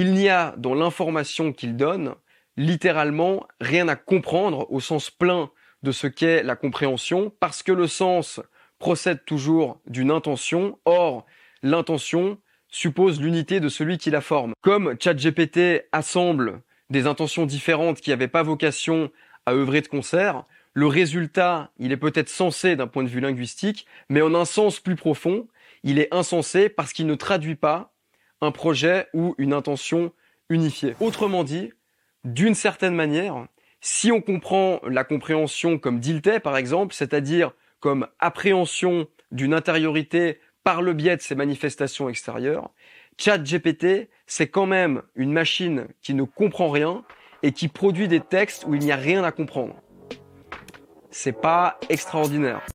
il n'y a dans l'information qu'il donne littéralement rien à comprendre au sens plein de ce qu'est la compréhension, parce que le sens procède toujours d'une intention, or l'intention suppose l'unité de celui qui la forme. Comme ChatGPT assemble des intentions différentes qui n'avaient pas vocation à œuvrer de concert, le résultat, il est peut-être sensé d'un point de vue linguistique, mais en un sens plus profond, il est insensé parce qu'il ne traduit pas un projet ou une intention unifiée. Autrement dit, d'une certaine manière, si on comprend la compréhension comme Dilthey par exemple, c'est-à-dire comme appréhension d'une intériorité par le biais de ses manifestations extérieures, ChatGPT, c'est quand même une machine qui ne comprend rien et qui produit des textes où il n'y a rien à comprendre. C'est pas extraordinaire.